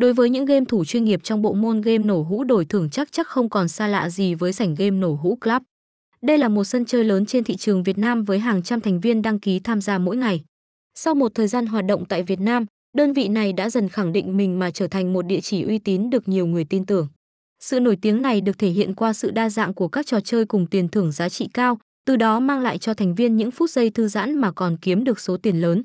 Đối với những game thủ chuyên nghiệp trong bộ môn game nổ hũ đổi thưởng chắc chắc không còn xa lạ gì với sảnh game nổ hũ club. Đây là một sân chơi lớn trên thị trường Việt Nam với hàng trăm thành viên đăng ký tham gia mỗi ngày. Sau một thời gian hoạt động tại Việt Nam, đơn vị này đã dần khẳng định mình mà trở thành một địa chỉ uy tín được nhiều người tin tưởng. Sự nổi tiếng này được thể hiện qua sự đa dạng của các trò chơi cùng tiền thưởng giá trị cao, từ đó mang lại cho thành viên những phút giây thư giãn mà còn kiếm được số tiền lớn.